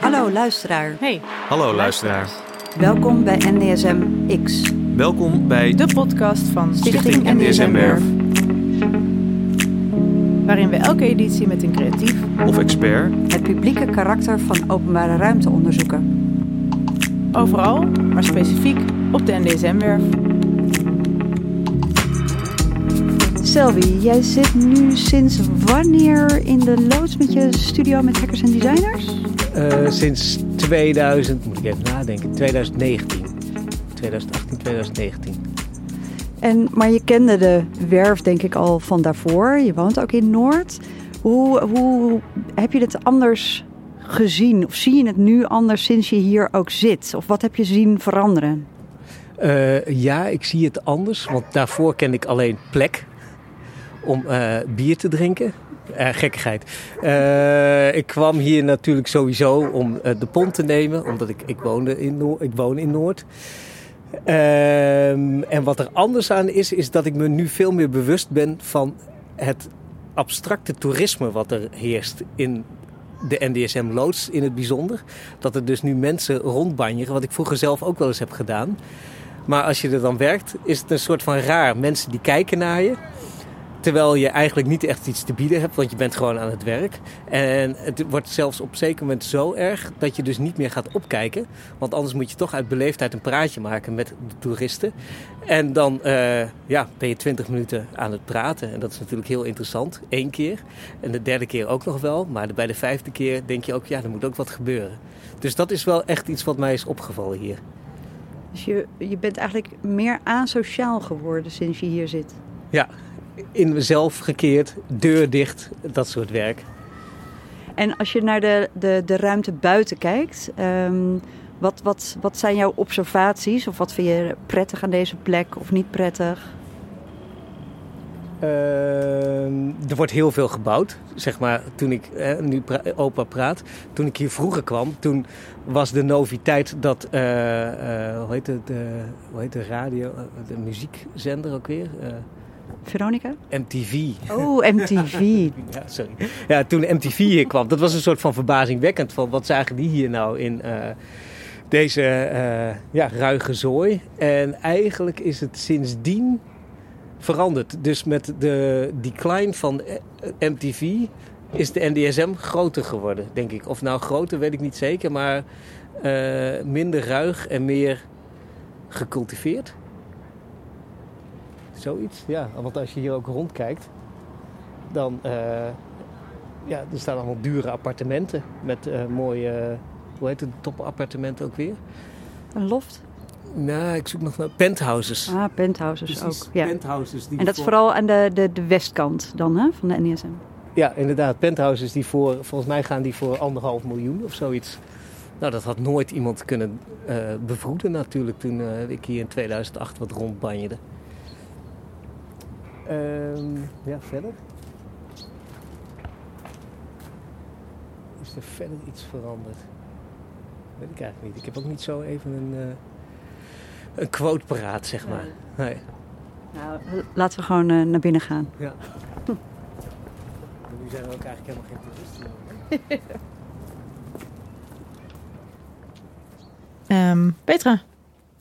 Hallo luisteraar. Hey, Hallo luisteraar. Welkom bij NDSM X, Welkom bij de podcast van Stichting NDSM Werf. Waarin we elke editie met een creatief of expert het publieke karakter van openbare ruimte onderzoeken. overal, maar specifiek op de NDSM-werf. Selby, jij zit nu sinds wanneer in de loods met je studio met hackers en designers? Eh, sinds 2000, moet ik even nadenken, 2019. 2018, 2019. En, maar je kende de werf denk ik al van daarvoor. Je woont ook in Noord. Hoe, hoe heb je het anders gezien? Of zie je het nu anders sinds je hier ook zit? Of wat heb je zien veranderen? Eh, ja, ik zie het anders, want daarvoor kende ik alleen plek om eh, bier te drinken. Eh, gekkigheid. Eh, ik kwam hier natuurlijk sowieso om de pont te nemen, omdat ik, ik, woonde in ik woon in Noord. Ehm, en wat er anders aan is, is dat ik me nu veel meer bewust ben van het abstracte toerisme wat er heerst in de NDSM-loods in het bijzonder. Dat er dus nu mensen rondbanjeren, wat ik vroeger zelf ook wel eens heb gedaan. Maar als je er dan werkt, is het een soort van raar. Mensen die kijken naar je. Terwijl je eigenlijk niet echt iets te bieden hebt, want je bent gewoon aan het werk. En het wordt zelfs op een zeker moment zo erg dat je dus niet meer gaat opkijken. Want anders moet je toch uit beleefdheid een praatje maken met de toeristen. En dan eh, ja, ben je twintig minuten aan het praten. En dat is natuurlijk heel interessant. Eén keer. En de derde keer ook nog wel. Maar bij de vijfde keer denk je ook, ja, er moet ook wat gebeuren. Dus dat is wel echt iets wat mij is opgevallen hier. Dus je, je bent eigenlijk meer asociaal geworden sinds je hier zit. Ja, in mezelf gekeerd, deur dicht, dat soort werk. En als je naar de, de, de ruimte buiten kijkt, ehm, wat, wat, wat zijn jouw observaties? Of wat vind je prettig aan deze plek of niet prettig? Ehm, er wordt heel veel gebouwd. Zeg maar, toen ik eh, nu pra opa praat, toen ik hier vroeger kwam, toen was de noviteit dat, eh, eh, hoe heet het, de, hoe heet de radio, eh, de muziekzender ook weer? Veronica? MTV. Oh, MTV. Ja, sorry. Ja, toen MTV hier kwam, dat was een soort van verbazingwekkend. Van wat zagen die hier nou in eh, deze eh, ja, ruige zooi? En eigenlijk is het sindsdien veranderd. Dus met de decline van eh, MTV is de NDSM groter geworden, denk ik. Of nou groter, weet ik niet zeker, maar minder ruig en meer gecultiveerd. Zoiets, ja. Want als je hier ook rondkijkt, dan uh, ja, er staan allemaal dure appartementen met uh, mooie, hoe heet het, topappartementen ook weer? Een loft? Nou, ik zoek nog naar penthouses. Ah, penthouses Precies, ook. Ja. penthouses die En dat is voor- vooral aan de, de, de westkant dan hè, van de NSM. Ja, inderdaad. Penthouses die voor, volgens mij gaan die voor anderhalf miljoen of zoiets. Nou, dat had nooit iemand kunnen uh, bevroeden natuurlijk toen uh, ik hier in 2008 wat rondbanjerde. Um, ja, verder. Is er verder iets veranderd? Weet ik eigenlijk niet. Ik heb ook niet zo even een, uh, een quote paraat, zeg maar. Nee. Nou, laten we gewoon uh, naar binnen gaan. Ja. nu zijn we ook eigenlijk helemaal geen toeristen. um, Petra,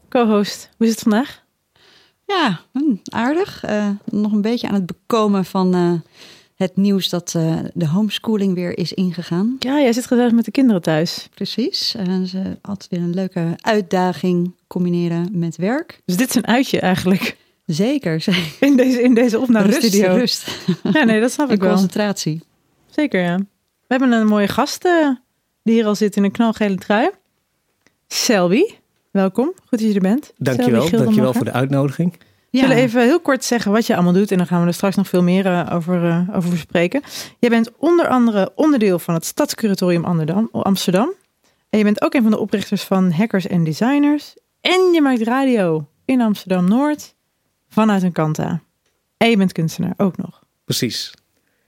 co-host, hoe is het vandaag? Ja, hm, aardig. Uh, nog een beetje aan het bekomen van uh, het nieuws dat uh, de homeschooling weer is ingegaan. Ja, jij zit gezellig met de kinderen thuis. Precies. En ze had weer een leuke uitdaging combineren met werk. Dus dit is een uitje eigenlijk. Zeker. zeker. In deze, in deze opnamestudio. Rust, rust. Ja, nee, dat snap ik wel. concentratie. Zeker, ja. We hebben een mooie gast die hier al zit in een knalgele trui. Selby, welkom. Goed dat je er bent. Dankjewel, dankjewel voor de uitnodiging. Ja. zullen even heel kort zeggen wat je allemaal doet en dan gaan we er straks nog veel meer uh, over, uh, over spreken. Jij bent onder andere onderdeel van het Stadscuratorium Amsterdam. En je bent ook een van de oprichters van Hackers en Designers. En je maakt radio in Amsterdam-Noord vanuit een kanta. En je bent kunstenaar ook nog. Precies.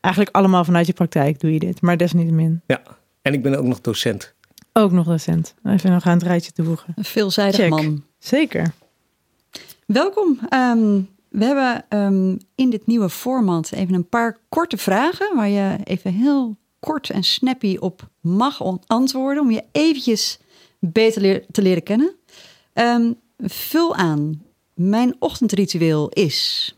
Eigenlijk allemaal vanuit je praktijk doe je dit, maar desniettemin. Ja, en ik ben ook nog docent. Ook nog docent. Even nog aan het rijtje toevoegen. Een veelzijdig Check. man. Zeker. Welkom. Um, We hebben ehm, in dit nieuwe format even een paar korte vragen... waar je even heel kort en snappy op mag antwoorden... om je eventjes beter leer- te leren kennen. Ehm, vul aan. Mijn ochtendritueel is...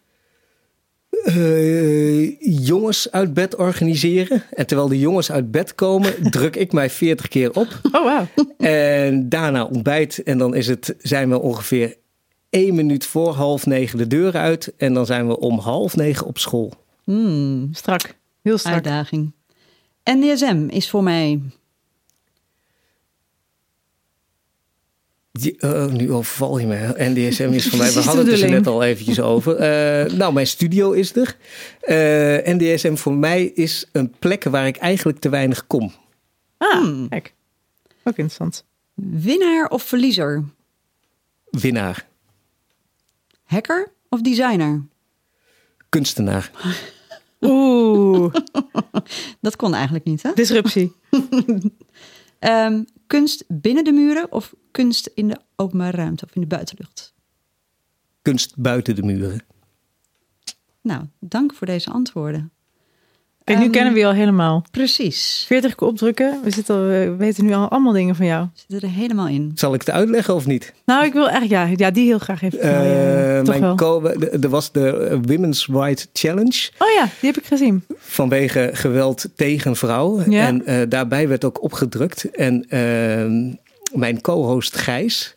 Eh, jongens uit bed organiseren. En terwijl de jongens uit bed komen, druk ik mij 40 keer op. Oh, wauw. En daarna ontbijt. En dan is het, zijn we ongeveer één minuut voor half negen de deur uit. En dan zijn we om half negen op school. Hmm, Strak. Heel strak. uitdaging. NDSM is voor mij... Die- eh, nu overval je me. NDSM is voor mij. We hadden het er bedoeling. net al eventjes over. Eh, nou, mijn studio is er. Eh, NDSM voor mij is een plek waar ik eigenlijk te weinig kom. Ah, Hmm. kijk. Ook interessant. Winnaar of verliezer? Winnaar. Hacker of designer? Kunstenaar. Oeh, Dat kon eigenlijk niet, hè? disruptie. Ehm, kunst binnen de muren of kunst in de openbare ruimte of in de buitenlucht? Kunst buiten de muren. Nou, dank voor deze antwoorden. Kijk, nu Ehm, kennen we je al helemaal. Precies. 40 keer opdrukken. We, zitten al, we weten nu al allemaal dingen van jou. Zit er helemaal in. Zal ik het uitleggen of niet? Nou, ik wil echt, ja, ja die heel graag even. ja, Eh, mijn co- de- er was de eh, Women's Right Challenge Oh ja, die heb ik gezien. vanwege geweld tegen vrouwen. Ja. En eh, daarbij werd ook opgedrukt. En ehm, mijn co-host Gijs.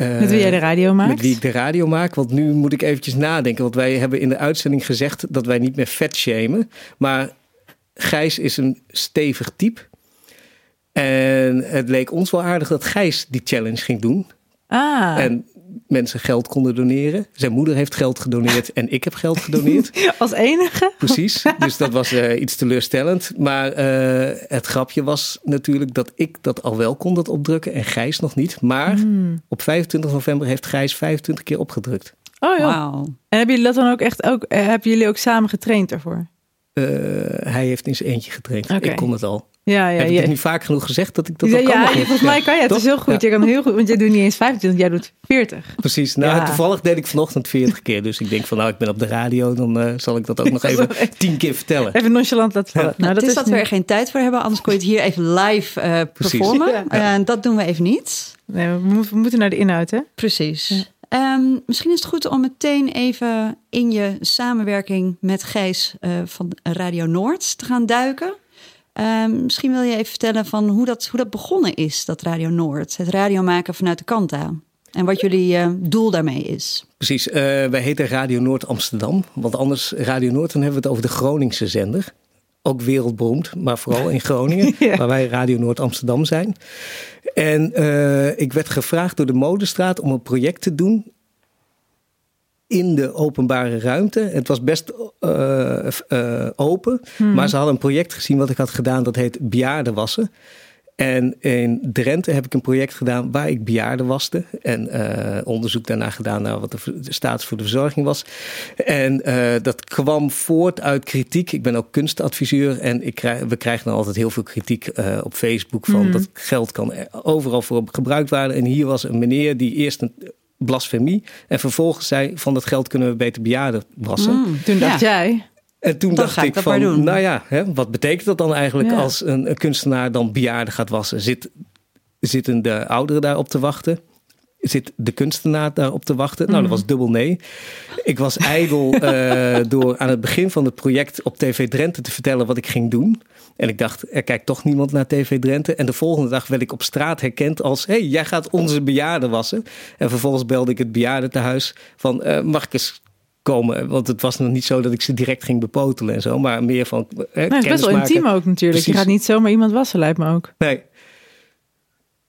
Eh, Met wie jij de radio maakt. Met wie ik de radio maak. Want nu moet ik eventjes nadenken. Want wij hebben in de uitzending gezegd dat wij niet meer vet shamen. Maar Gijs is een stevig type. En het leek ons wel aardig dat Gijs die challenge ging doen. Ah, En mensen geld konden doneren. Zijn moeder heeft geld gedoneerd en ik heb geld gedoneerd. als enige. Precies. Dus dat was eh, iets teleurstellend. Maar eh, het grapje was natuurlijk dat ik dat al wel kon dat opdrukken en Gijs nog niet. Maar Hmm. op 25 november heeft Gijs 25 keer opgedrukt. Oh ja. Wauw. En hebben jullie dat dan ook echt ook? eh, Hebben jullie ook samen getraind daarvoor? Eh, hij heeft in zijn eentje getraind. Ik kon het al. Ja, ja. heb ik nu vaak genoeg gezegd dat ik dat ja, al kan? ja, je- volgens mij kan je. Het is heel goed. Ja. Je kan heel goed, want jij doet niet eens 25, jij doet 40. Precies. Nou, Ja. toevallig deed ik vanochtend 40 keer. Dus ik denk van, nou, ik ben op de radio. Dan eh, zal ik dat ook nog even 10 keer vertellen. Even nonchalant laten vallen. Nou, dat het is dat nu- we er geen tijd voor hebben, anders kon je het hier even live eh Precies. performen. Ja. En dat doen we even niet. Nee, we, mo- we moeten naar de inhoud, hè? Precies. Ehm, misschien is het goed om meteen even in je samenwerking met Gijs eh, van Radio Noord te gaan duiken. Ehm, misschien wil je even vertellen van hoe dat, hoe dat begonnen is, dat Radio Noord. Het radio maken vanuit de Kanta. En wat jullie eh, doel daarmee is. Precies, eh, wij heten Radio Noord Amsterdam. Want anders, Radio Noord, dan hebben we het over de Groningse zender. Ook wereldberoemd, maar vooral in Groningen, Ja. waar wij Radio Noord Amsterdam zijn. En eh, ik werd gevraagd door de Modestraat om een project te doen in de openbare ruimte. Het was best eh, eh, open, maar ze hadden een project gezien wat ik had gedaan, dat heet bejaardenwassen. En in Drenthe heb ik een project gedaan waar ik bejaarden waste. En eh, onderzoek daarna gedaan naar wat de, de status voor de verzorging was. En eh, dat kwam voort uit kritiek. Ik ben ook kunstadviseur. En ik krijg, we krijgen dan altijd heel veel kritiek eh, op Facebook. Van Mhm. dat geld kan er overal voor gebruikt worden. En hier was een meneer die eerst een blasfemie. En vervolgens zei van dat geld kunnen we beter bejaarden wassen. Mm, Toen dacht ja. jij. En toen Dan dacht ga ik ik dat maar van, doen. nou ja, hè, wat betekent dat dan eigenlijk Ja. als een, een kunstenaar dan bejaarden gaat wassen? Zit, zitten de ouderen daarop te wachten? Zit de kunstenaar daarop te wachten? Nou, dat was dubbel nee. Ik was ijdel eh, door aan het begin van het project op TV Drenthe te vertellen wat ik ging doen. En ik dacht, er kijkt toch niemand naar TV Drenthe. En de volgende dag werd ik op straat herkend als... hé, hey, jij gaat onze bejaarden wassen. En vervolgens belde ik het bejaardentehuis van... eh, mag ik eens komen? Want het was nog niet zo dat ik ze direct ging bepotelen en zo. Maar meer van eh, Nou, het is best wel intiem ook natuurlijk. Je gaat niet zomaar iemand wassen, lijkt me ook. Nee.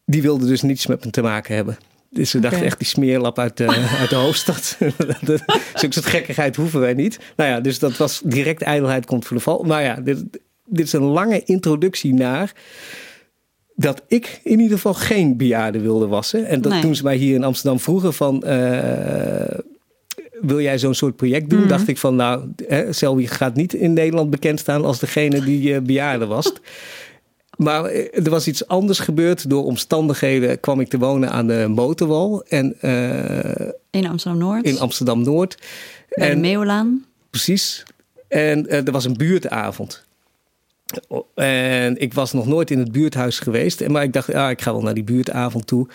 Die wilde dus niets met me te maken hebben. Dus ze dachten Oké. echt die smeerlap uit de, uit de hoofdstad. Zulke soort gekkigheid hoeven wij niet. Nou ja, dus dat was direct ijdelheid komt voor de val. Maar ja, dit, dit is een lange introductie naar dat ik in ieder geval geen bejaarden wilde wassen. En dat Nee. toen ze mij hier in Amsterdam vroegen van... eh, wil jij zo'n soort project doen? Mhm. Dacht ik van, nou, hè, Selby gaat niet in Nederland bekend staan als degene die eh bejaarden wast. Maar eh, er was iets anders gebeurd. Door omstandigheden kwam ik te wonen aan de motorwal. En eh, In Amsterdam-Noord. in Amsterdam-Noord. De En- Meeuwlaan. Precies. En eh, er was een buurtavond. O- En ik was nog nooit in het buurthuis geweest. En- Maar ik dacht, ja, ik ga wel naar die buurtavond toe.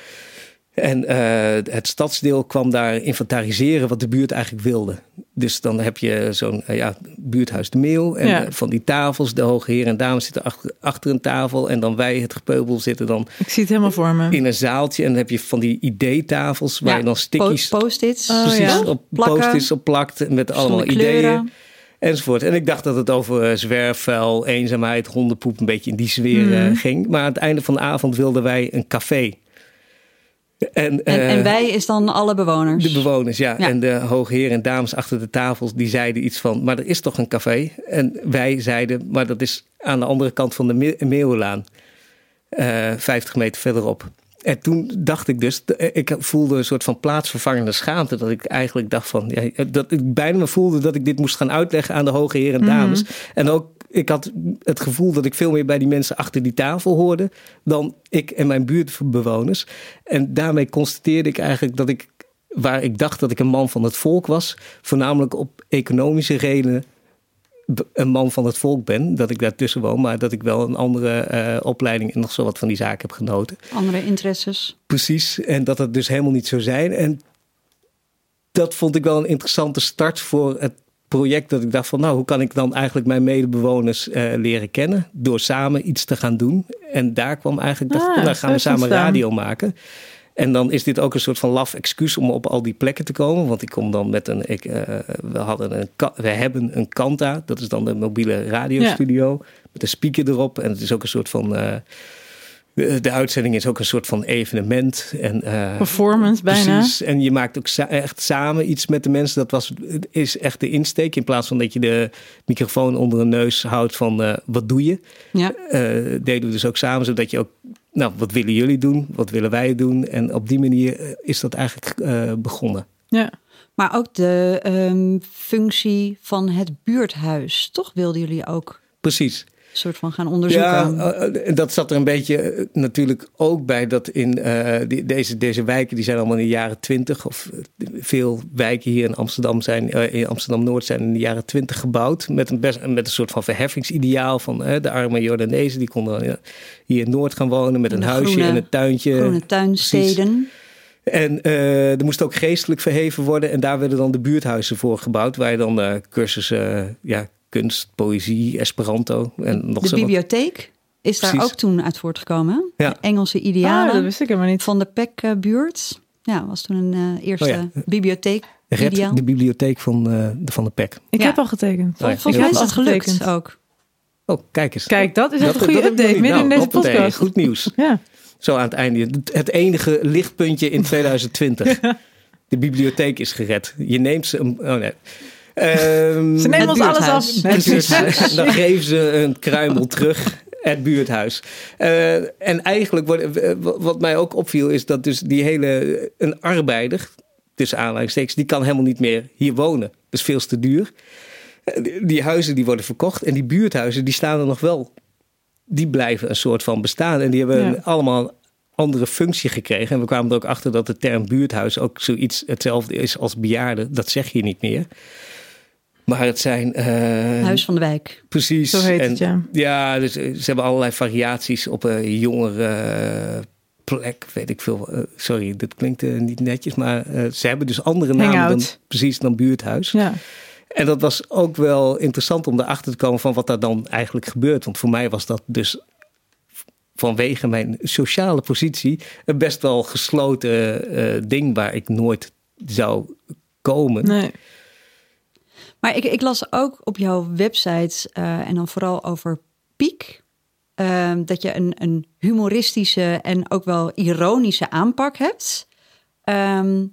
En eh, het stadsdeel kwam daar inventariseren wat de buurt eigenlijk wilde. Dus dan heb je zo'n eh, ja, buurthuis de. En Ja. van die tafels, de hoge heren en dames zitten achter, achter een tafel. En dan wij, het gepeubel, zitten dan Ik zie het helemaal voor me. in een zaaltje. En dan heb je van die ideetafels waar Ja, je dan stickies... Po- Post-its. Oh, Precies, ja. op post-its op plakt met allemaal ideeën enzovoort. En ik dacht dat het over eh, zwerfvuil, eenzaamheid, hondenpoep, een beetje in die sfeer eh, Mhm. ging. Maar aan het einde van de avond wilden wij een café. En, En, eh, en wij is dan alle bewoners. de bewoners, ja. Ja. En de hoge heren en dames achter de tafels, die zeiden iets van... maar er is toch een café? En wij zeiden, maar dat is aan de andere kant van de Me- Meeuwenlaan. eh 50 meter verderop. En toen dacht ik dus, eh, ik voelde een soort van plaatsvervangende schaamte. Dat ik eigenlijk dacht van, ja, dat ik bijna me voelde dat ik dit moest gaan uitleggen aan de hoge heren en dames. En ook, ik had het gevoel dat ik veel meer bij die mensen achter die tafel hoorde dan ik en mijn buurtbewoners. En daarmee constateerde ik eigenlijk dat ik, waar ik dacht dat ik een man van het volk was, voornamelijk op economische redenen een man van het volk ben. Dat ik daartussen woon, maar dat ik wel een andere eh, opleiding en nog zo wat van die zaken heb genoten. Andere interesses. Precies, en dat het dus helemaal niet zo zijn. En dat vond ik wel een interessante start voor het project. Dat ik dacht van, nou, hoe kan ik dan eigenlijk mijn medebewoners eh, leren kennen? Door samen iets te gaan doen. En daar kwam eigenlijk, dacht ik, Ah, nou, gaan we samen ontstaan. radio maken. En dan is dit ook een soort van laf excuus om op al die plekken te komen. Want ik kom dan met een. Ik, eh, we, hadden een we hebben een Kanta, dat is dan de mobiele radiostudio. Met een speaker erop. En het is ook een soort van. eh, de, de uitzending is ook een soort van evenement. En, eh, Performance bijna. Precies. En je maakt ook sa- echt samen iets met de mensen. Dat was, is echt de insteek. In plaats van dat je de microfoon onder een neus houdt van wat doe je. Ja. Eh, deden we dus ook samen. Zodat je ook, nou wat willen jullie doen? Wat willen wij doen? En op die manier eh, is dat eigenlijk eh, begonnen. Ja. Maar ook de ehm, functie van het buurthuis. Toch wilden jullie ook Precies. Soort van gaan onderzoeken. Ja, eh, eh, dat zat er een beetje eh, natuurlijk ook bij dat in die, deze, deze wijken, die zijn allemaal in de jaren twintig. Of veel wijken hier in Amsterdam zijn, in Amsterdam-Noord zijn in de jaren twintig gebouwd. Met een, best, met een soort van verheffingsideaal van de arme Jordanezen. Die konden hier in Noord gaan wonen met een de huisje groene- en een tuintje. Groene tuinsteden. En er moest ook geestelijk verheven worden. En daar werden dan de buurthuizen voor gebouwd. Waar je dan eh, cursussen, ja, kunst, poëzie, Esperanto en nog De zo wat- bibliotheek is daar ook toen uit voortgekomen. Ja. De Engelse Ah, idealen dat wist ik helemaal niet. van de PEC-buurt. Ja, was toen een eh, eerste Oh ja. bibliotheek. Red de bibliotheek van, eh, de Van de Pek. Ik Ja. heb al getekend. Oh. Volgens mij is dat gelukt getekend. ook. Oh, kijk eens. Kijk, dat is echt een goede update midden in Nou, deze podcast. Goed nieuws. Ja. Zo aan het einde. Het enige lichtpuntje in 2020. De bibliotheek is gered. Je neemt ze... Een, oh nee. Ehm, Ze nemen ons alles af. Het Precies. buurthuis. Dan geven ze een kruimel terug. Het buurthuis. Eh, en eigenlijk, wat, wat mij ook opviel, is dat dus die hele. Een arbeider, tussen aanhalingstekens, die kan helemaal niet meer hier wonen. Dat is veel te duur. Eh, die- huizen die worden verkocht. En die buurthuizen, die staan er nog wel. Die blijven een soort van bestaan. En die hebben Ja. allemaal een andere functie gekregen. En we kwamen er ook achter dat de term buurthuis ook zoiets hetzelfde is als bejaarden. Dat zeg je niet meer. Maar het zijn. eh, Huis van de wijk. Precies. Zo heet en, het, ja. Ja, dus eh, ze hebben allerlei variaties op een jongere eh, plek, weet ik veel. Sorry, dit klinkt niet netjes, maar eh, ze hebben dus andere namen dan, precies dan buurthuis. Ja. En dat was ook wel interessant om erachter te komen van wat daar dan eigenlijk gebeurt. Want voor mij was dat dus vanwege mijn sociale positie een best wel gesloten eh, ding waar ik nooit zou komen. Nee. Maar ik, ik las ook op jouw website, eh, en dan vooral over Piek, ehm, dat je een, een humoristische en ook wel ironische aanpak hebt. Ehm,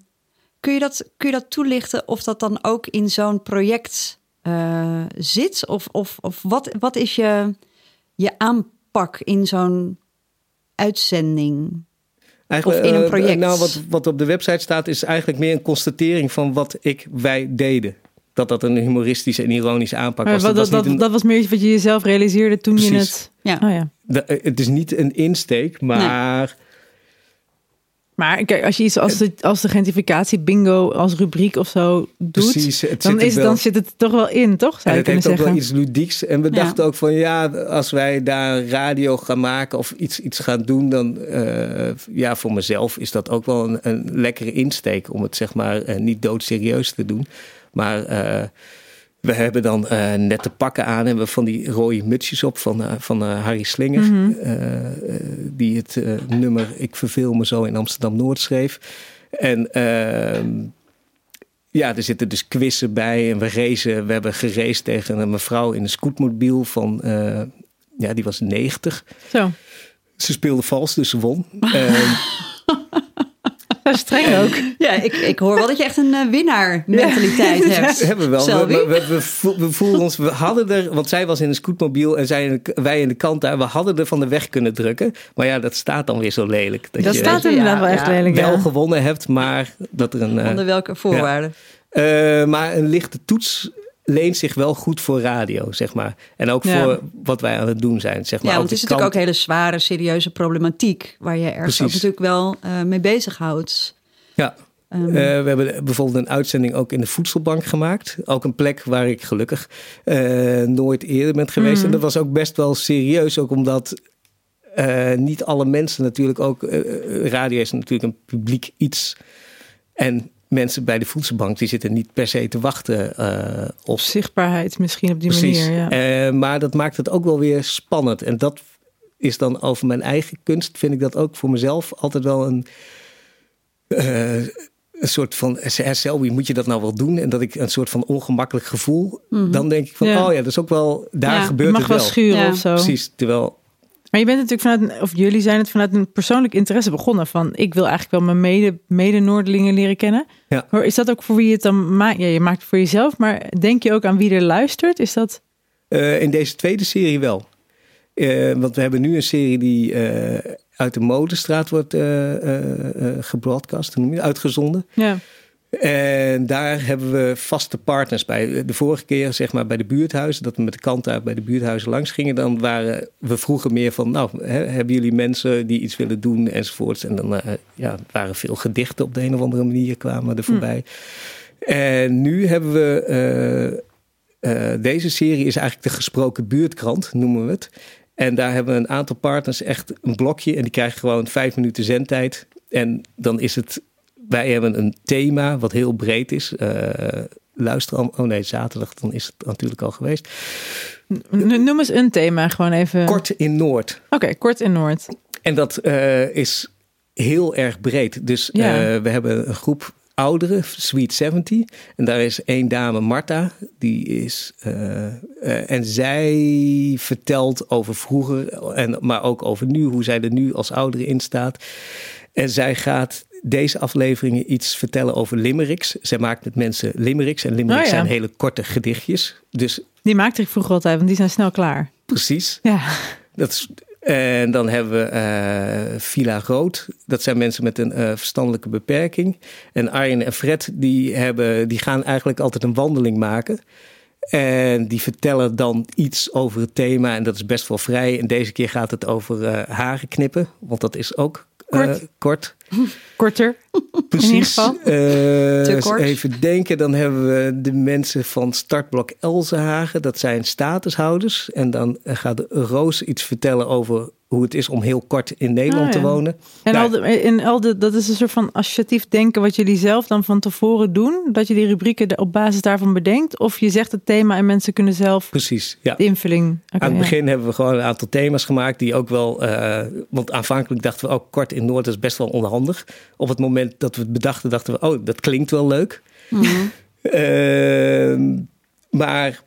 kun, je dat, kun je dat toelichten of dat dan ook in zo'n project eh, zit? Of, of, of wat, wat is je, je aanpak in zo'n uitzending? Eigenlijk, Of in een eh, project. nou, wat, wat op de website staat is eigenlijk meer een constatering van wat ik, wij deden. Dat dat een humoristische en ironische aanpak Maar was. Dat dat, was een- dat was meer iets wat je jezelf realiseerde toen je het... Ja. Oh ja. de- eh, het is niet een insteek, maar Maar kijk, als je iets als de, als de gentrificatie bingo als rubriek of zo doet, precies, het dan, zit is, wel- dan zit het toch wel in, toch? Zou En je het heeft ook wel iets ludieks. En we Ja. dachten ook van ja, als wij daar radio gaan maken of iets, iets gaan doen, dan eh, ja, voor mezelf is dat ook wel een, een lekkere insteek om het zeg maar eh, niet doodserieus te doen. Maar eh, we hebben dan eh nette pakken aan, hebben we van die rode mutsjes op van, eh, van Harry Slinger, Mhm. die het nummer Ik verveel me zo in Amsterdam Noord schreef. En ehm, ja, er zitten dus quizzen bij. En we racen, we hebben geraced tegen een mevrouw in een scootmobiel van, ja, die was 90. Zo, Ze speelde vals, dus ze won. Streng ook. Ja, ik, ik hoor wel dat je echt een eh, winnaar-mentaliteit hebt. hebben we wel. We, we, ons, we hadden er, want zij was in een scootmobiel en zij in de- wij in de kant daar. We hadden er van de weg kunnen drukken. Maar ja, dat staat dan weer zo lelijk. Dat, Dat je staat Ja, inderdaad wel echt ja. lelijk. wel ja. gewonnen hebt, maar dat er een. eh, Onder welke voorwaarden? Eh, maar een lichte toets leent zich wel goed voor radio, zeg maar. En ook Ja. voor wat wij aan het doen zijn, zeg maar. Ja, want het is natuurlijk ook hele zware, serieuze problematiek... waar je ergens ook natuurlijk wel eh, mee bezighoudt. Ja, Ehm, Eh, we hebben bijvoorbeeld een uitzending ook in de voedselbank gemaakt. Ook een plek waar ik gelukkig eh, nooit eerder ben geweest. Mhm. En dat was ook best wel serieus, ook omdat niet alle mensen natuurlijk ook... radio is natuurlijk een publiek iets. En mensen bij de voedselbank die zitten niet per se te wachten eh, op Of zichtbaarheid misschien op die Precies. manier. Ja. Eh, maar dat maakt het ook wel weer spannend. En dat is dan over mijn eigen kunst, vind ik dat ook voor mezelf altijd wel een, eh, een soort van, Selby, moet je dat nou wel doen? En dat ik een soort van ongemakkelijk gevoel, dan denk ik van, Ja. oh ja, dat is ook wel, daar Ja, gebeurt mag het wel wel. schuren Ja. of zo. Precies, terwijl, Maar je bent natuurlijk vanuit, een- of jullie zijn het vanuit een persoonlijk interesse begonnen. Van ik wil eigenlijk wel mijn mede, mede-Noordelingen leren kennen. Ja. Maar is dat ook voor wie je het dan maakt? Ja, je maakt het voor jezelf, maar denk je ook aan wie er luistert? Is dat. eh, in deze tweede serie wel. Eh, want we hebben nu een serie die eh, uit de modestraat wordt gebroadcast, noem je uitgezonden. Ja. En daar hebben we vaste partners bij. De vorige keer, zeg maar, bij de buurthuizen, dat we met de kant uit bij de buurthuizen langs gingen, dan waren we vroeger meer van, nou, hè, hebben jullie mensen die iets willen doen enzovoorts. En dan eh, ja, waren veel gedichten op de een of andere manier kwamen er voorbij. En nu hebben we, eh, eh, deze serie is eigenlijk de gesproken buurtkrant, noemen we het. En daar hebben we een aantal partners echt een blokje en die krijgen gewoon vijf minuten zendtijd. En dan is het wij hebben een thema wat heel breed is. Eh, luister al. Oh nee, zaterdag, dan is het natuurlijk al geweest. Noem eens een thema, gewoon even. Kort in Noord. Oké, kort in Noord. En dat eh, is heel erg breed. Dus Ja. eh, we hebben een groep ouderen, Sweet 70. En daar is één dame, Marta. Die is. en zij vertelt over vroeger, en, maar ook over nu, hoe zij er nu als ouderen in staat. En zij gaat deze afleveringen iets vertellen over limericks. Zij maakt met mensen limericks. En limericks Oh ja. zijn hele korte gedichtjes. Dus Die maakte ik vroeger altijd, want die zijn snel klaar. precies. Ja. Dat is, en dan hebben we eh, Villa Rood. Dat zijn mensen met een eh, verstandelijke beperking. En Arjen en Fred die, hebben, die gaan eigenlijk altijd een wandeling maken. En die vertellen dan iets over het thema. En dat is best wel vrij. En deze keer gaat het over eh, haren knippen. Want dat is ook eh, Kort. kort. Korter. Precies. ieder geval. Eh, Te eens kort. even denken. Dan hebben we de mensen van Startblok Elzenhagen. Dat zijn statushouders. En dan gaat Roos iets vertellen over hoe het is om heel kort in Nederland Ah, te wonen. En, Nou, al de, en al de, dat is een soort van associatief denken wat jullie zelf dan van tevoren doen. Dat je die rubrieken op basis daarvan bedenkt. Of je zegt het thema en mensen kunnen zelf Precies, ja. de invulling. Aan het ja. begin hebben we gewoon een aantal thema's gemaakt die ook wel. eh, want aanvankelijk dachten we ook kort in Noord is best wel onhandig. Op het moment dat we het bedachten, dachten we, oh, dat klinkt wel leuk. Mhm. Ehm, maar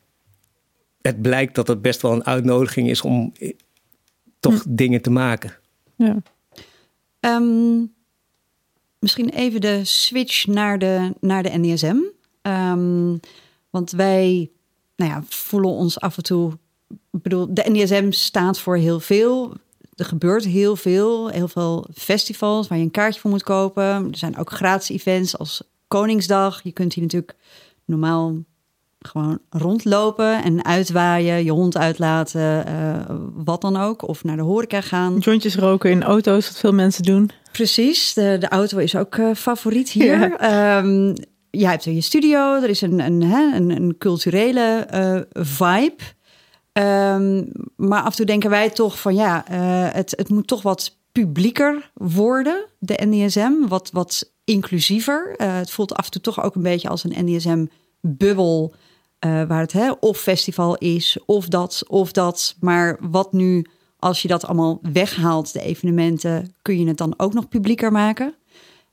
het blijkt dat het best wel een uitnodiging is om toch dingen te maken. Ja. Ehm, misschien even de switch naar de, naar de NDSM. Ehm, want wij nou ja, voelen ons af en toe. Ik bedoel, de NDSM staat voor heel veel. Er gebeurt heel veel. Heel veel festivals waar je een kaartje voor moet kopen. Er zijn ook gratis events als Koningsdag. Je kunt hier natuurlijk normaal gewoon rondlopen en uitwaaien, je hond uitlaten, eh, wat dan ook. Of naar de horeca gaan. Jointjes roken in auto's, wat veel mensen doen. Precies, de, de auto is ook eh, favoriet hier. Ja. Um, je hebt je studio, er is een, een, een, een culturele uh, vibe. Um, maar af en toe denken wij toch van ja, het, het moet toch wat publieker worden, de NDSM. Wat, wat inclusiever. Het voelt af en toe toch ook een beetje als een NDSM-bubbel. Waar het hè, of festival is, of dat, of dat. Maar wat nu, als je dat allemaal weghaalt, de evenementen, kun je het dan ook nog publieker maken?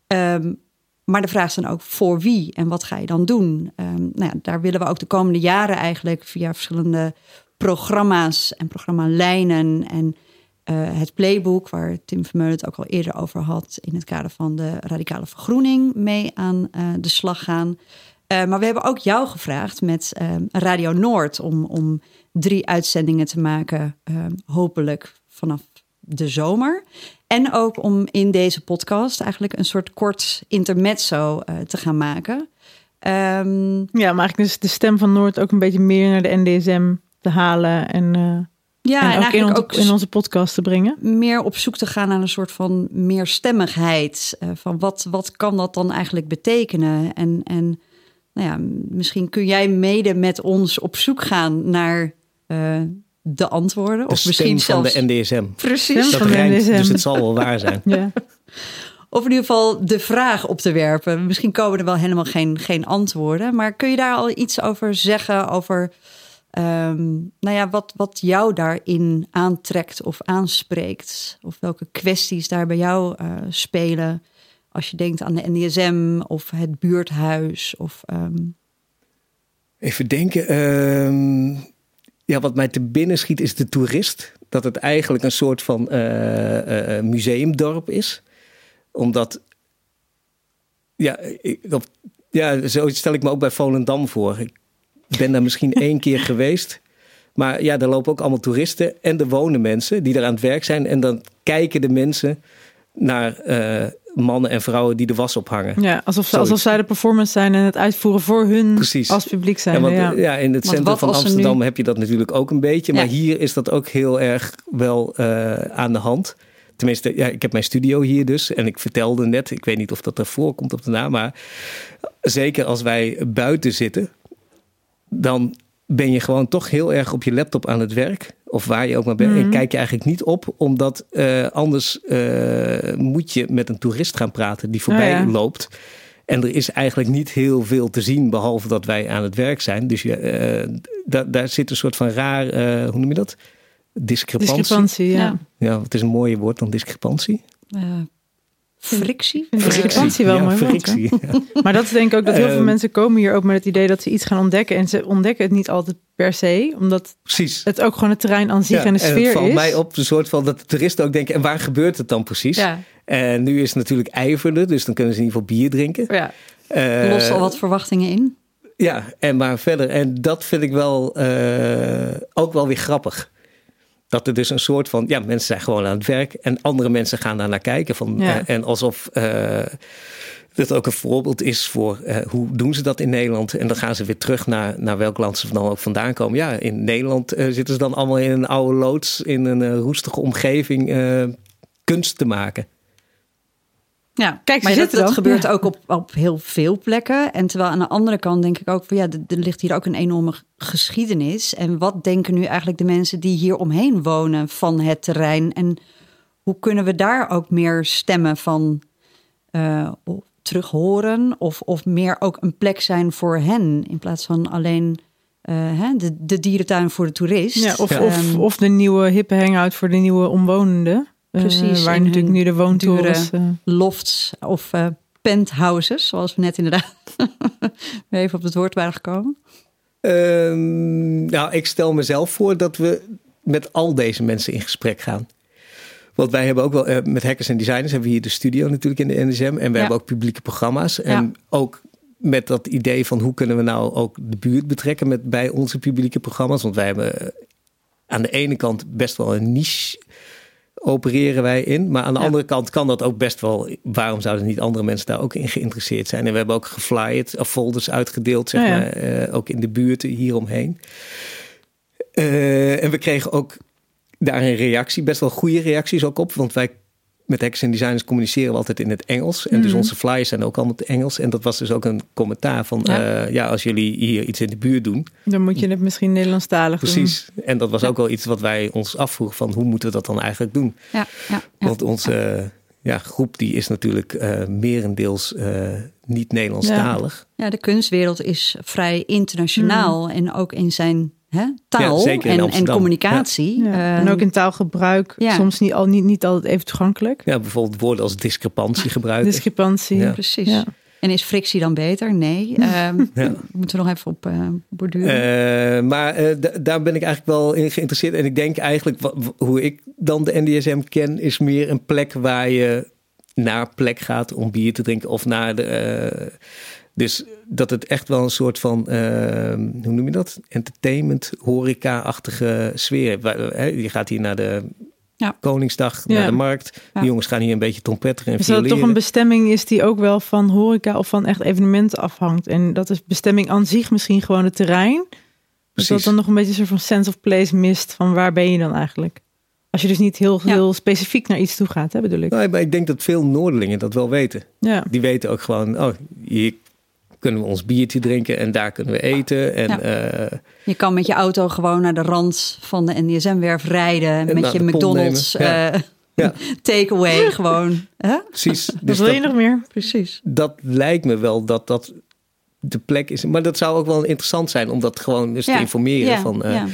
Um, maar de vraag is dan ook voor wie en wat ga je dan doen? Um, nou ja, daar willen we ook de komende jaren eigenlijk via verschillende programma's en programmalijnen en uh, het playbook, waar Tim Vermeulen het ook al eerder over had, in het kader van de radicale vergroening mee aan uh, de slag gaan. Uh, maar we hebben ook jou gevraagd met Radio Noord om, om drie uitzendingen te maken, hopelijk vanaf de zomer. En ook om in deze podcast eigenlijk een soort kort intermezzo uh, te gaan maken. Um, ja, maar eigenlijk dus de stem van Noord ook een beetje meer naar de NDSM te halen. En, uh, ja, en, en ook, in, ons, ook in onze podcast te brengen. Meer op zoek te gaan naar een soort van meerstemmigheid. Uh, van wat, wat kan dat dan eigenlijk betekenen? En, en nou ja, misschien kun jij mede met ons op zoek gaan naar de antwoorden. De of misschien van zelfs... de NDSM. Precies. Dat rijmt, dus het zal wel waar zijn. ja. Of in ieder geval de vraag op te werpen. Misschien komen er wel helemaal geen, geen antwoorden. Maar kun je daar al iets over zeggen? Over um, nou ja, wat, wat jou daarin aantrekt of aanspreekt? Of welke kwesties daar bij jou uh, spelen? Als je denkt aan de NDSM of het buurthuis. Of, um... Even denken. Um ja, wat mij te binnen schiet is de toerist. Dat het eigenlijk een soort van uh, uh, museumdorp is. Omdat, ja, ik, op, ja, zo stel ik me ook bij Volendam voor. Ik ben daar misschien één keer geweest. Maar ja, daar lopen ook allemaal toeristen en er wonen mensen die er aan het werk zijn. En dan kijken de mensen naar uh, mannen en vrouwen die de was ophangen. Ja, alsof, ze, alsof zij de performance zijn en het uitvoeren voor hun Precies. als publiek zijn. Ja, want, ja. ja, in het Want centrum van Amsterdam nu- heb je dat natuurlijk ook een beetje. Maar hier is dat ook heel erg wel eh, aan de hand. Tenminste, ja, ik heb mijn studio hier dus. En ik vertelde net, ik weet niet of dat ervoor komt op de naam. Maar zeker als wij buiten zitten, dan ben je gewoon toch heel erg op je laptop aan het werk. Of waar je ook maar bent. Mhm. En kijk je eigenlijk niet op, omdat eh, anders eh, moet je met een toerist gaan praten die voorbij Oh ja. loopt. En er is eigenlijk niet heel veel te zien, behalve dat wij aan het werk zijn. Dus je, eh, da- daar zit een soort van raar, eh, hoe noem je dat? Discrepantie. Discrepantie, ja. Ja. Ja, het is een mooier woord dan discrepantie. Frictie? Discrepantie wel ja, mooi woord, hè? frictie. Ja. Maar dat is denk ik ook dat heel veel Ehm. mensen komen hier ook met het idee dat ze iets gaan ontdekken. En ze ontdekken het niet altijd per se, omdat Precies. het ook gewoon het terrein aan zich Ja, en de en sfeer het valt is. mij op een soort van dat de toeristen ook denken, en waar gebeurt het dan precies? Ja, En nu is het natuurlijk ijverde, dus dan kunnen ze in ieder geval bier drinken. ja. Eh, lost al wat verwachtingen in. Ja, en maar verder. En dat vind ik wel eh, ook wel weer grappig. Dat er dus een soort van, ja, mensen zijn gewoon aan het werk en andere mensen gaan daar naar kijken. Van, Ja. eh, en alsof eh dit ook een voorbeeld is voor eh, hoe doen ze dat in Nederland. En dan gaan ze weer terug naar, naar welk land ze dan ook vandaan komen. Ja, in Nederland zitten ze dan allemaal in een oude loods, in een roestige omgeving, kunst te maken. Ja, Kijk, ze maar dat, dat gebeurt Ja. ook op, op heel veel plekken. En terwijl aan de andere kant denk ik ook van ja, er, er ligt hier ook een enorme geschiedenis. En wat denken nu eigenlijk de mensen die hier omheen wonen van het terrein? En hoe kunnen we daar ook meer stemmen van eh, op- terug horen? Of, of meer ook een plek zijn voor hen in plaats van alleen eh, hè, de, de dierentuin voor de toerist. Ja, of, Ja. Of, Ehm, of de nieuwe hippe hangout voor de nieuwe omwonenden. Eh, Precies, waar in natuurlijk hun nu de woontorens... eh, lofts of eh, penthouses, zoals we net inderdaad even op het woord waren gekomen. Ehm, nou, ik stel mezelf voor dat we met al deze mensen in gesprek gaan. Want wij hebben ook wel eh, met hackers en designers hebben we hier de studio natuurlijk in de NSM. En we hebben ook publieke programma's. En Ja. ook met dat idee van hoe kunnen we nou ook de buurt betrekken met, bij onze publieke programma's. Want wij hebben eh, aan de ene kant best wel een niche opereren wij in. Maar aan de Ja. andere kant kan dat ook best wel. Waarom zouden niet andere mensen daar ook in geïnteresseerd zijn? En we hebben ook geflyerd, of folders uitgedeeld, zeg Ja, ja. maar, eh, ook in de buurten hieromheen. Eh, en we kregen ook daar een reactie, best wel goede reacties ook op. Want wij met hackers en designers communiceren we altijd in het Engels. En dus Mhm. onze flyers zijn ook allemaal in het Engels. En dat was dus ook een commentaar van, Ja. ja, ja als jullie hier iets in de buurt doen. Dan moet je het misschien Nederlandstalig doen. Precies. En dat was Ja. ook wel iets wat wij ons afvroegen van hoe moeten we dat dan eigenlijk doen? Ja, ja, ja. Want onze eh, ja, groep die is natuurlijk eh merendeels eh, niet Nederlandstalig. Ja, de kunstwereld is vrij internationaal en ook in zijn hè, taal Ja, en, en communicatie. Ja. Eh, en ook in taalgebruik ja. soms niet, al, niet, niet altijd even toegankelijk. Ja, bijvoorbeeld woorden als discrepantie gebruiken. Discrepantie. Ja. Precies. Ja. En is frictie dan beter? Nee. Ehm, Ja. Moeten we nog even op eh borduren. Eh, maar eh, daar ben ik eigenlijk wel in geïnteresseerd. En ik denk eigenlijk, hoe ik dan de NDSM ken, is meer een plek waar je naar plek gaat om bier te drinken. Of naar de. Dus dat het echt wel een soort van, eh, hoe noem je dat? Entertainment, horeca-achtige sfeer. Je gaat hier naar de Ja. Koningsdag, Ja. naar de markt. Ja. De jongens gaan hier een beetje trompetteren en Dus dat het toch een bestemming is die ook wel van horeca of van echt evenementen afhangt. En dat is bestemming aan zich misschien gewoon het terrein. Dus dat dan nog een beetje een soort van sense of place mist van waar ben je dan eigenlijk? Als je dus niet heel, Ja. heel specifiek naar iets toe gaat, hè, bedoel ik. Nou, maar ik denk dat veel Noorderlingen dat wel weten. Ja. Die weten ook gewoon, oh, hier kunnen we ons biertje drinken en daar kunnen we eten. En Ja. eh, Je kan met je auto gewoon naar de rand van de NDSM-werf rijden. met je McDonald's. Ja. eh, Ja. takeaway gewoon. Hè? precies. Dus wil je dat, nog meer? Precies. dat lijkt me wel dat dat de plek is. Maar dat zou ook wel interessant zijn om dat gewoon eens Ja. te informeren Ja, van eh, ja.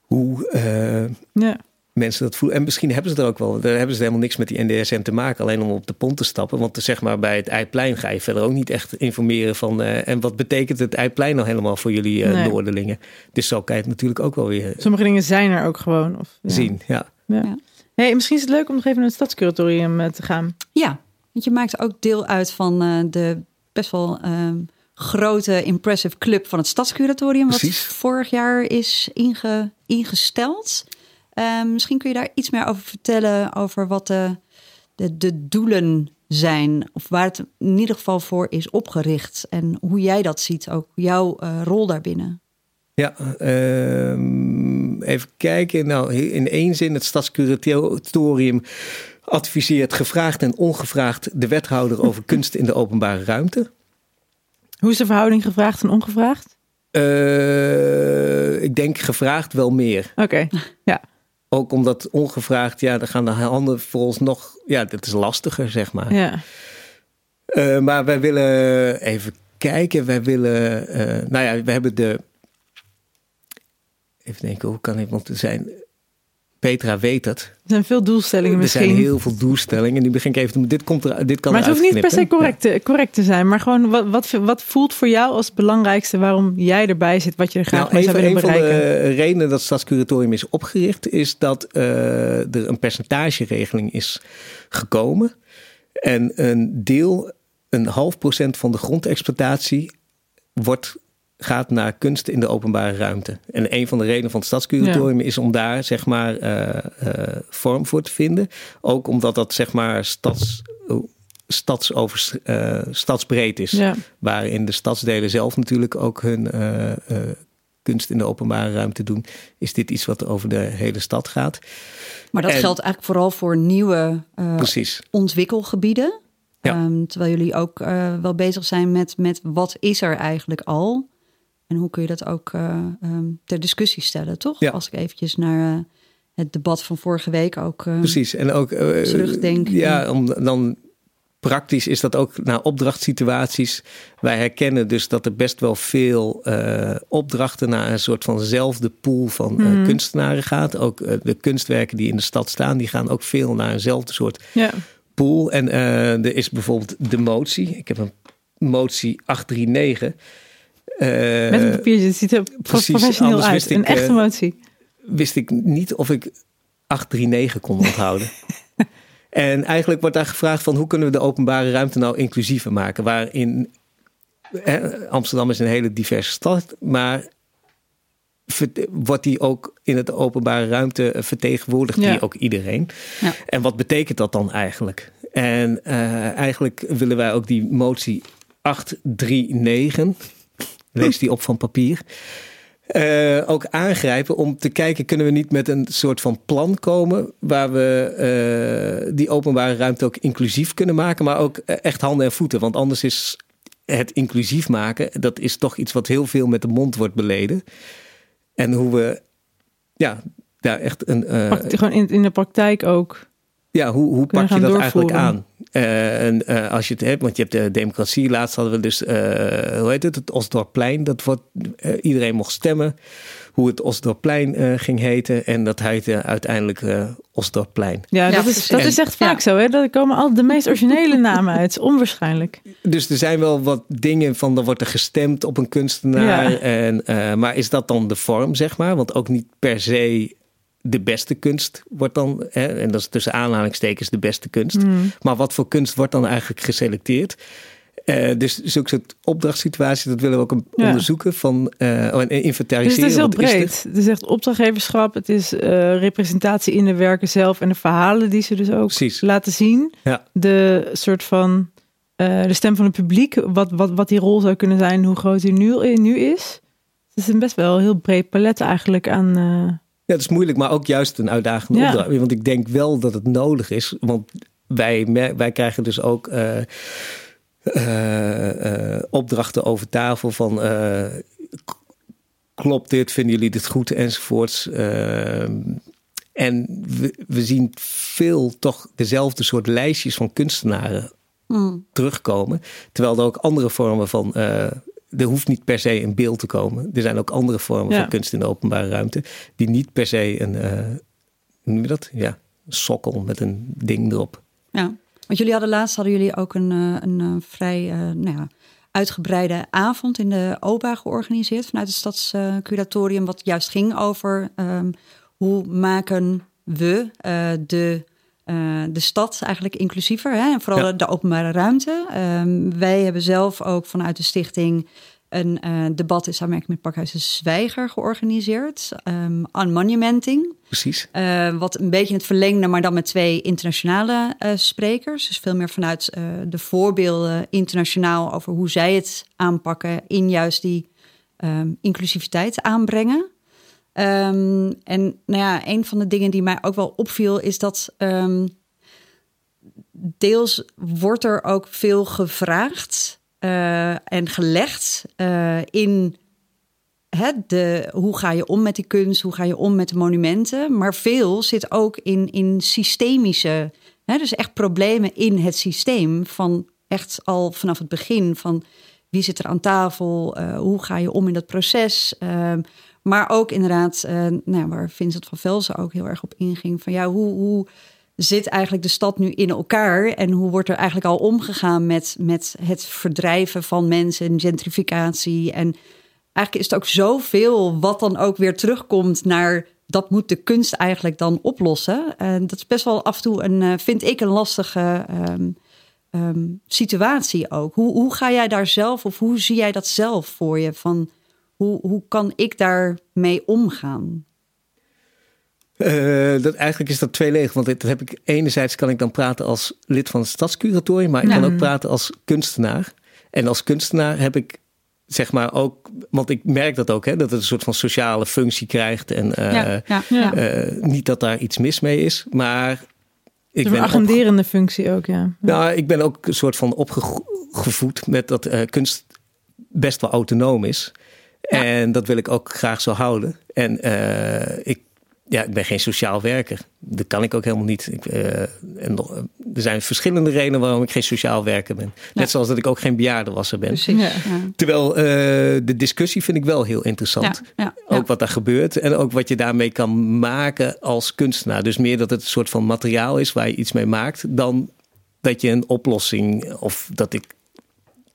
hoe eh, Ja. Mensen dat voelen. En misschien hebben ze er ook wel. Daar hebben ze helemaal niks met die NDSM te maken. Alleen om op de pont te stappen. Want zeg maar bij het Eiplein ga je verder ook niet echt informeren van. eh, en wat betekent het Eiplein nou helemaal voor jullie eh Nee. Noorderlingen? Dus zo kan je het natuurlijk ook wel weer Sommige dingen zijn er ook gewoon. Of, ja. zien. Ja. Ja. Hey, misschien is het leuk om nog even naar het stadscuratorium eh, te gaan. Ja, want je maakt ook deel uit van eh, de best wel ehm, grote, impressive club van het Stadscuratorium. Wat Precies. vorig jaar is inge, ingesteld. Ehm, misschien kun je daar iets meer over vertellen, over wat de, de, de doelen zijn. Of waar het in ieder geval voor is opgericht. En hoe jij dat ziet, ook jouw eh, rol daarbinnen. Ja, ehm, even kijken. Nou, in één zin, het Stadscuratorium adviseert gevraagd en ongevraagd de wethouder over kunst in de openbare ruimte. Hoe is de verhouding gevraagd en ongevraagd? Eh, ik denk gevraagd wel meer. Oké, ja. Ook omdat ongevraagd, ja, dan gaan de handen volgens nog, ja, dat is lastiger, zeg maar. ja. Eh, maar wij willen even kijken. Wij willen, eh, nou ja, we hebben de. Even denken, hoe kan iemand er zijn? Petra weet het. Er zijn veel doelstellingen Er misschien. zijn heel veel doelstellingen. Nu begin ik even Dit, komt er, dit kan maar het hoeft niet per se correct te, correct te zijn. Maar gewoon, wat, wat, wat voelt voor jou als het belangrijkste waarom jij erbij zit, wat je er graag Nou, mee zou willen een van bereiken? de redenen dat het Stadscuratorium is opgericht, is dat eh, er een percentageregeling is gekomen. En een deel, een half procent van de grondexploitatie wordt, gaat naar kunst in de openbare ruimte. En een van de redenen van het Stadscuratorium is om daar zeg maar eh, eh, vorm voor te vinden. Ook omdat dat zeg maar stads, oh, stadsover, eh, stadsbreed is. Ja. Waarin de stadsdelen zelf natuurlijk ook hun eh, eh, kunst in de openbare ruimte doen. Is dit iets wat over de hele stad gaat? Maar dat En- geldt eigenlijk vooral voor nieuwe eh, ontwikkelgebieden. Ja. Ehm, terwijl jullie ook eh, wel bezig zijn met, met wat is er eigenlijk al? En hoe kun je dat ook eh, ehm, ter discussie stellen, toch? Ja. Als ik eventjes naar eh, het debat van vorige week ook... eh, Precies. En ook eh, Terugdenken. Ja, om, dan praktisch is dat ook naar opdrachtsituaties. Wij herkennen dus dat er best wel veel eh, opdrachten naar een soort vanzelfde pool van Mhm. kunstenaren gaat. Ook de kunstwerken die in de stad staan, die gaan ook veel naar eenzelfde soort Ja. pool. En eh, er is bijvoorbeeld de motie. Ik heb een motie 839. Eh, Met een papiertje, het ziet er precies, professioneel uit. ik, een echte eh, motie. wist ik niet of ik 839 kon onthouden. en eigenlijk wordt daar gevraagd van hoe kunnen we de openbare ruimte nou inclusiever maken? Waarin eh, Amsterdam is een hele diverse stad, maar wordt die ook in het openbare ruimte eh, vertegenwoordigt Ja. die ook iedereen. Ja. En wat betekent dat dan eigenlijk? En eigenlijk willen wij ook die motie 839, lees die op van papier, eh, ook aangrijpen om te kijken, kunnen we niet met een soort van plan komen waar we eh, die openbare ruimte ook inclusief kunnen maken, maar ook eh, echt handen en voeten. Want anders is het inclusief maken, dat is toch iets wat heel veel met de mond wordt beleden. En hoe we, ja, daar echt een... gewoon in, in de praktijk ook. ja, hoe, hoe pak je dat eigenlijk aan? Eh, en, eh, als je het hebt, want je hebt de democratie. Laatst hadden we dus, eh, hoe heet het, het Osdorpplein. Dat wordt, eh, iedereen mocht stemmen hoe het Osdorpplein eh, ging heten. En dat heette uiteindelijk eh Osdorpplein. Ja, Ja, dat, is, dat is echt vaak Ja. zo. Hè? Dat komen altijd de meest originele namen uit. Het is onwaarschijnlijk. Dus er zijn wel wat dingen van, dan wordt er gestemd op een kunstenaar. Ja. En, eh, maar is dat dan de vorm, zeg maar? Want ook niet per se de beste kunst wordt dan, hè, en dat is tussen aanhalingstekens de beste kunst. Hmm. Maar wat voor kunst wordt dan eigenlijk geselecteerd? Eh, dus zulke soort opdrachtssituaties, dat willen we ook Ja. onderzoeken van, oh, en Dus inventariseren. het is heel er? breed. Het is echt opdrachtgeverschap. Het is eh, representatie in de werken zelf. En de verhalen die ze dus ook Precies. laten zien. Ja. De soort van de stem van het publiek. Wat, wat, wat die rol zou kunnen zijn. Hoe groot die nu, nu is. Het is een best wel een heel breed palet eigenlijk aan... Ja, dat is moeilijk, maar ook juist een uitdagende Ja. opdracht. Want ik denk wel dat het nodig is. Want wij, wij krijgen dus ook eh, eh, eh, opdrachten over tafel van... klopt dit? Vinden jullie dit goed? Enzovoorts. En we, we zien veel toch dezelfde soort lijstjes van kunstenaren Hmm. terugkomen. Terwijl er ook andere vormen van. Er hoeft niet per se een beeld te komen. Er zijn ook andere vormen Ja. van kunst in de openbare ruimte. die niet per se een. hoe noem je dat? Ja, een sokkel met een ding erop. Ja, want jullie hadden laatst hadden jullie ook een, eh, een eh, vrij nou ja, uitgebreide avond in de OBA georganiseerd vanuit het Stadscuratorium, wat juist ging over ehm, hoe maken we de, eh, de stad eigenlijk inclusiever hè? en vooral Ja. de openbare ruimte. Ehm, wij hebben zelf ook vanuit de stichting een eh, debat in samenwerking met Pakhuis de Zwijger georganiseerd ehm on monumenting. Precies. Eh, wat een beetje het verlengde, maar dan met twee internationale sprekers. Dus veel meer vanuit de voorbeelden internationaal over hoe zij het aanpakken in juist die ehm, inclusiviteit aanbrengen. Ehm, en nou ja, een van de dingen die mij ook wel opviel is dat ehm, deels wordt er ook veel gevraagd eh, en gelegd eh, in hè, de, hoe ga je om met die kunst, hoe ga je om met de monumenten. Maar veel zit ook in, in systemische, hè, dus echt problemen in het systeem. Van echt al vanaf het begin van wie zit er aan tafel, eh, hoe ga je om in dat proces. Maar ook inderdaad, eh, nou, waar Vincent van Velzen ook heel erg op inging. Van ja, hoe, hoe zit eigenlijk de stad nu in elkaar? En hoe wordt er eigenlijk al omgegaan met, met het verdrijven van mensen en gentrificatie? En eigenlijk is het ook zoveel wat dan ook weer terugkomt naar dat moet de kunst eigenlijk dan oplossen. En dat is best wel af en toe een, eh, vind ik, een lastige ehm, ehm, situatie ook. Hoe, hoe ga jij daar zelf of hoe zie jij dat zelf voor je? Van hoe, hoe kan ik daarmee omgaan? Eh, dat, eigenlijk is dat tweeledig. Want dat heb ik, enerzijds kan ik dan praten als lid van het stadscuratorium. Maar ik Ja. kan ook praten als kunstenaar. En als kunstenaar heb ik zeg maar ook... Want ik merk dat ook, hè, dat het een soort van sociale functie krijgt. En eh, ja, ja, ja. eh, niet dat daar iets mis mee is. Maar ik een ben, agenderende functie ook, ja. nou, ik ben ook een soort van opgevoed met dat eh, kunst best wel autonoom is. Ja. En dat wil ik ook graag zo houden. En eh, ik, ja, ik ben geen sociaal werker. Dat kan ik ook helemaal niet. Ik, eh, en nog, er zijn verschillende redenen waarom ik geen sociaal werker ben. Net zoals dat ik ook geen bejaardenwasser ben. precies. Ja. Terwijl eh, de discussie vind ik wel heel interessant. Ja, ja, ja. Ook wat daar gebeurt en ook wat je daarmee kan maken als kunstenaar. Dus meer dat het een soort van materiaal is waar je iets mee maakt, dan dat je een oplossing of dat ik.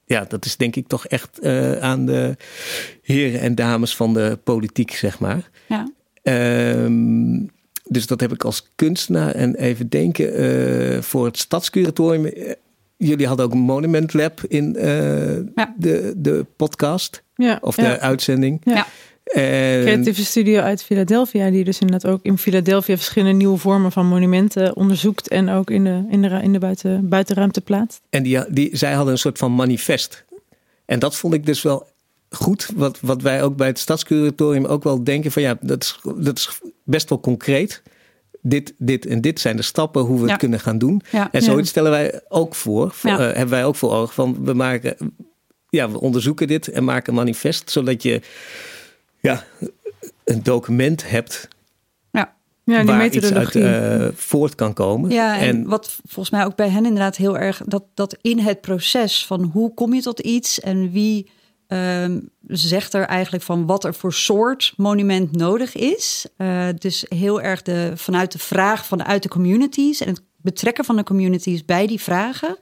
Ja, dat is denk ik toch echt eh, aan de heren en dames van de politiek, zeg maar. Ja. Ehm, dus dat heb ik als kunstenaar. En even denken, eh, voor het stadscuratorium. eh, jullie hadden ook een Monument Lab in eh, Ja. de, de podcast Ja, of ja. de uitzending. Ja. En, Creatieve studio uit Philadelphia, die dus inderdaad ook in Philadelphia verschillende nieuwe vormen van monumenten onderzoekt en ook in de, in de, in de buiten, buitenruimte plaatst. en die, die, zij hadden een soort van manifest. En dat vond ik dus wel goed. Wat, wat wij ook bij het Stadscuratorium ook wel denken van ja, dat is, dat is best wel concreet. Dit, dit en dit zijn de stappen hoe we Ja. het kunnen gaan doen. Ja. En zoiets stellen wij ook voor. eh, hebben wij ook voor ogen. Van we maken, ja, we onderzoeken dit en maken een manifest. Zodat je ja, een document hebt Ja, die waar iets uit eh, voort kan komen. Ja, en, en wat volgens mij ook bij hen inderdaad heel erg... dat, dat in het proces van hoe kom je tot iets... en wie ehm, zegt er eigenlijk van wat er voor soort monument nodig is. Eh, dus heel erg de, vanuit de vraag vanuit de communities... en het betrekken van de communities bij die vragen...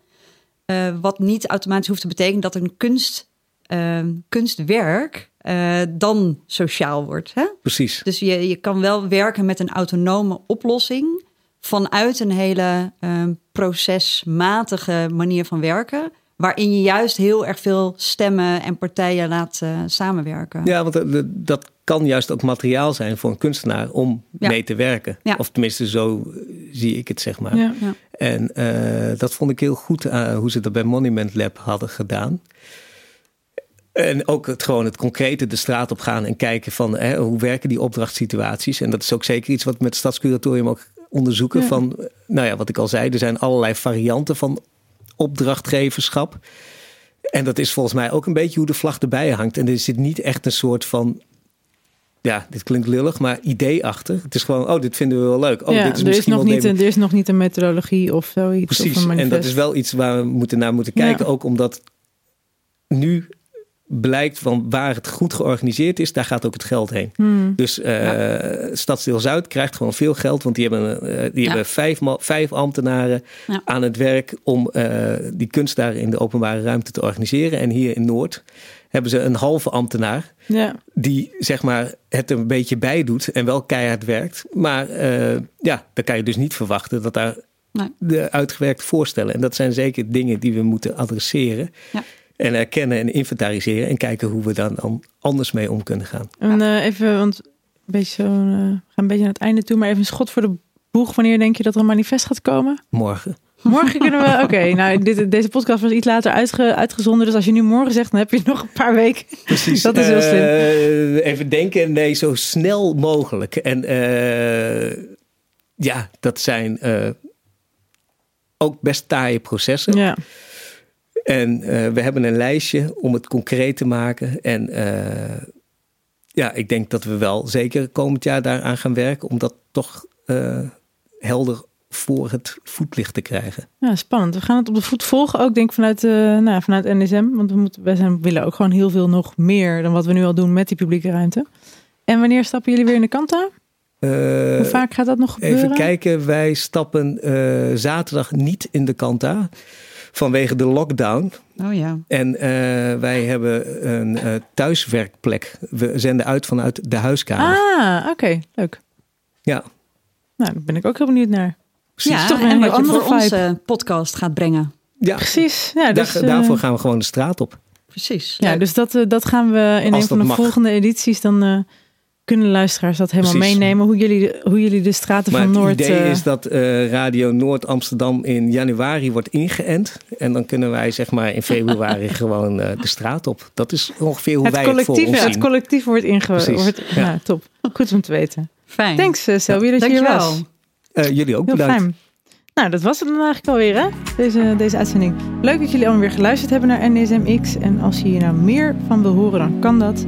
eh, wat niet automatisch hoeft te betekenen dat een kunst, ehm, kunstwerk... eh, dan sociaal wordt. Hè? precies. Dus je, je kan wel werken met een autonome oplossing vanuit een hele ehm, procesmatige manier van werken, waarin je juist heel erg veel stemmen en partijen laat eh, samenwerken. Ja, want dat- dat- kan juist ook materiaal zijn voor een kunstenaar om Ja. mee te werken. Ja. Of tenminste, zo eh, zie ik het, zeg maar. ja. Ja. En eh, dat vond ik heel goed eh, hoe ze dat bij Monument Lab hadden gedaan. En ook het, gewoon het concrete de straat op gaan en kijken van hè, hoe werken die opdrachtssituaties. En dat is ook zeker iets wat we met het Stadscuratorium ook onderzoeken. Ja. Van, nou ja, wat ik al zei, er zijn allerlei varianten van opdrachtgeverschap. En dat is volgens mij ook een beetje hoe de vlag erbij hangt. En er zit niet echt een soort van, ja, dit klinkt lullig, maar idee achter. Het is gewoon, oh, dit vinden we wel leuk. Oh, ja, dit is er, is misschien nog niet een, er is nog niet een methodologie of zoiets. Precies, en dat is wel iets waar we moeten naar moeten kijken. Ja. Ook omdat nu blijkt van waar het goed georganiseerd is, daar gaat ook het geld heen. Hmm. Dus eh Stadsdeel Zuid krijgt gewoon veel geld, want die hebben, eh, die Ja. hebben vijf, vijf ambtenaren Ja. aan het werk om eh, die kunst daar in de openbare ruimte te organiseren. En hier in Noord hebben ze een halve ambtenaar Ja, die zeg maar het een beetje bij doet en wel keihard werkt. Maar ja, dan kan je dus niet verwachten dat daar Nee. de uitgewerkte voorstellen. En dat zijn zeker dingen die we moeten adresseren. Ja. En herkennen en inventariseren. En kijken hoe we daar dan anders mee om kunnen gaan. en eh, even, want een beetje zo, eh, we gaan een beetje naar het einde toe, maar even een schot voor de boeg. Wanneer denk je dat er een manifest gaat komen? Morgen. Morgen kunnen we. Oké, nou, dit, deze podcast was iets later uitge, uitgezonden. Dus als je nu morgen zegt, dan heb je nog een paar weken. Precies. Dat is heel slim. Eh, even denken. Nee, zo snel mogelijk. En ja, dat zijn ook best taaie processen. Ja, En eh, we hebben een lijstje om het concreet te maken. En eh, ja, ik denk dat we wel zeker komend jaar daaraan gaan werken. Om dat toch eh, helder voor het voetlicht te krijgen. ja, spannend. We gaan het op de voet volgen, ook denk ik vanuit, nou, ja, vanuit NSM. Want we, moeten, wij zijn, willen ook gewoon heel veel nog meer dan wat we nu al doen met die publieke ruimte. En wanneer stappen jullie weer in de kanta? Hoe vaak gaat dat nog gebeuren? even kijken, wij stappen zaterdag niet in de kanta. Vanwege de lockdown. Oh ja. En eh, wij hebben een eh, thuiswerkplek. We zenden uit vanuit de huiskamer. Ah, oké, leuk. Ja, Nou, daar ben ik ook heel benieuwd naar. precies. Ja, toch weer en een wat je andere voor vibe. onze podcast gaat brengen. ja. Precies. Ja, Daar- dus, eh, daarvoor gaan we gewoon de straat op. Precies. Ja, dus dat, dat gaan we in Als een van de mag. volgende edities. Dan eh, kunnen luisteraars dat helemaal Precies. meenemen. Hoe jullie, de- hoe jullie de straten Maar van het Noord... idee eh, is dat eh, Radio Noord Amsterdam in januari wordt ingeënt. En dan kunnen wij zeg maar in februari gewoon eh, de straat op. Dat is ongeveer hoe het, wij het voor collectief, ons het collectief wordt. Precies, ja. Ja, top. Goed om te weten. Fijn. Thanks, uh, Selby, dat je hier Dankjewel. was. Eh, jullie ook Heel bedankt. fijn. Nou, dat was het dan eigenlijk alweer, hè? Deze, deze uitzending. Leuk dat jullie allemaal weer geluisterd hebben naar NSMX. En als je hier nou meer van wil horen, dan kan dat.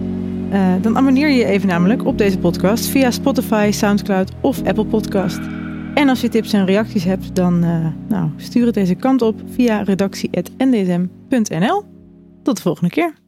Eh, dan abonneer je even namelijk op deze podcast via Spotify, Soundcloud of Apple Podcast. En als je tips en reacties hebt, dan eh, nou, stuur het deze kant op via redactie.ndsm.nl. Tot de volgende keer.